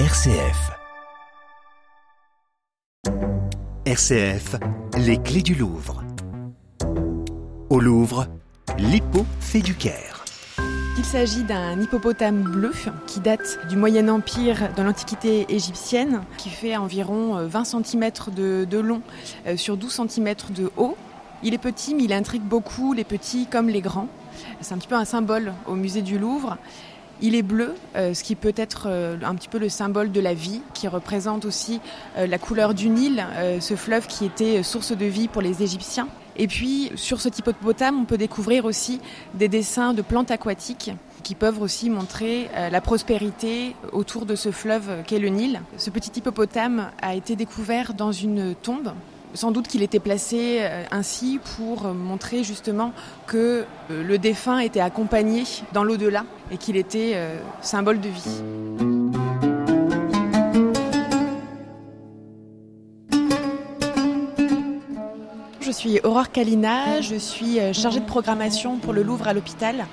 RCF. RCF, les clés du Louvre. Au Louvre, l'hippo fait du Caire. Il s'agit d'un hippopotame bleu qui date du Moyen Empire dans l'Antiquité égyptienne, qui fait environ 20 cm de, de long euh, sur 12 cm de haut. Il est petit, mais il intrigue beaucoup les petits comme les grands. C'est un petit peu un symbole au musée du Louvre. Il est bleu, euh, ce qui peut être euh, un petit peu le symbole de la vie, qui représente aussi euh, la couleur du Nil, ce fleuve qui était source de vie pour les Égyptiens. Et puis sur ce hippopotame, on peut découvrir aussi des dessins de plantes aquatiques qui peuvent aussi montrer la prospérité autour de ce fleuve qu'est le Nil. Ce petit hippopotame a été découvert dans une tombe sans doute qu'il était placé euh, ainsi pour montrer justement que euh, le défunt était accompagné dans l'au-delà et qu'il était euh, symbole de vie. Je suis Aurore Kalina, je suis chargée de programmation pour le Louvre à l'hôpital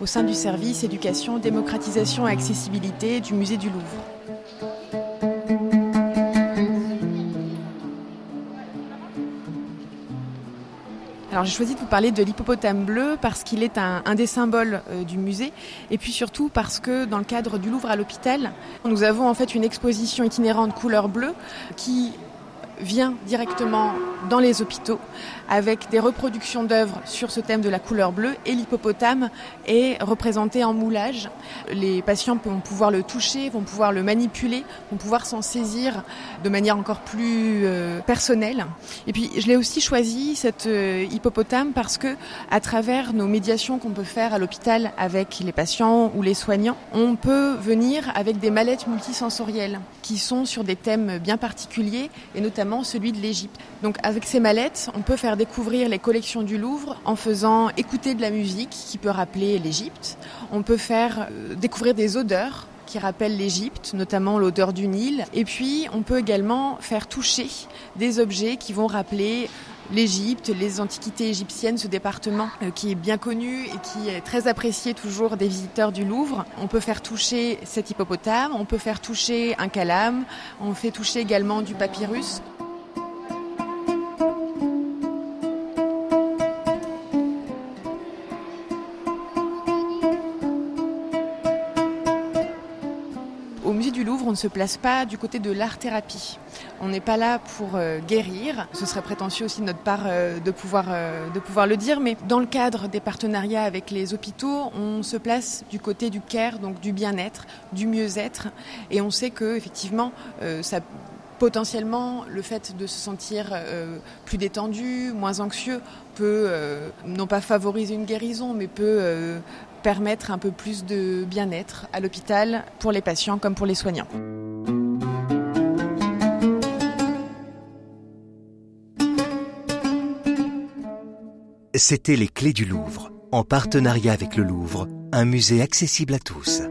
au sein du service éducation, démocratisation et accessibilité du musée du Louvre. Alors j'ai choisi de vous parler de l'hippopotame bleu parce qu'il est un, des symboles euh, du musée et puis surtout parce que dans le cadre du Louvre à l'hôpital, nous avons en fait une exposition itinérante couleur bleue qui vient directement dans les hôpitaux avec des reproductions d'œuvres sur ce thème de la couleur bleue et l'hippopotame est représenté en moulage. Les patients vont pouvoir le toucher, vont pouvoir le manipuler, vont pouvoir s'en saisir de manière encore plus euh, personnelle. Et puis je l'ai aussi choisi cette euh, hippopotame parce que à travers nos médiations qu'on peut faire à l'hôpital avec les patients ou les soignants, on peut venir avec des mallettes multisensorielles qui sont sur des thèmes bien particuliers et notamment celui de l'Égypte. Donc avec ces mallettes, on peut faire découvrir les collections du Louvre en faisant écouter de la musique qui peut rappeler l'Égypte. On peut faire euh, découvrir des odeurs qui rappellent l'Égypte, notamment l'odeur du Nil. Et puis, on peut également faire toucher des objets qui vont rappeler l'Égypte, les antiquités égyptiennes, ce département euh, qui est bien connu et qui est très apprécié toujours des visiteurs du Louvre. On peut faire toucher cet hippopotame, on peut faire toucher un calame, on fait toucher également du papyrus. Louvre, on ne se place pas du côté de l'art-thérapie. On n'est pas là pour euh, guérir. Ce serait prétentieux aussi de notre part euh, de, pouvoir, euh, de le dire. Mais dans le cadre des partenariats avec les hôpitaux, on se place du côté du care, donc du bien-être, du mieux-être. Et on sait que effectivement, ça potentiellement, le fait de se sentir plus détendu, moins anxieux, peut non pas favoriser une guérison, mais peut permettre un peu plus de bien-être à l'hôpital pour les patients comme pour les soignants. C'était les clés du Louvre, en partenariat avec le Louvre, un musée accessible à tous.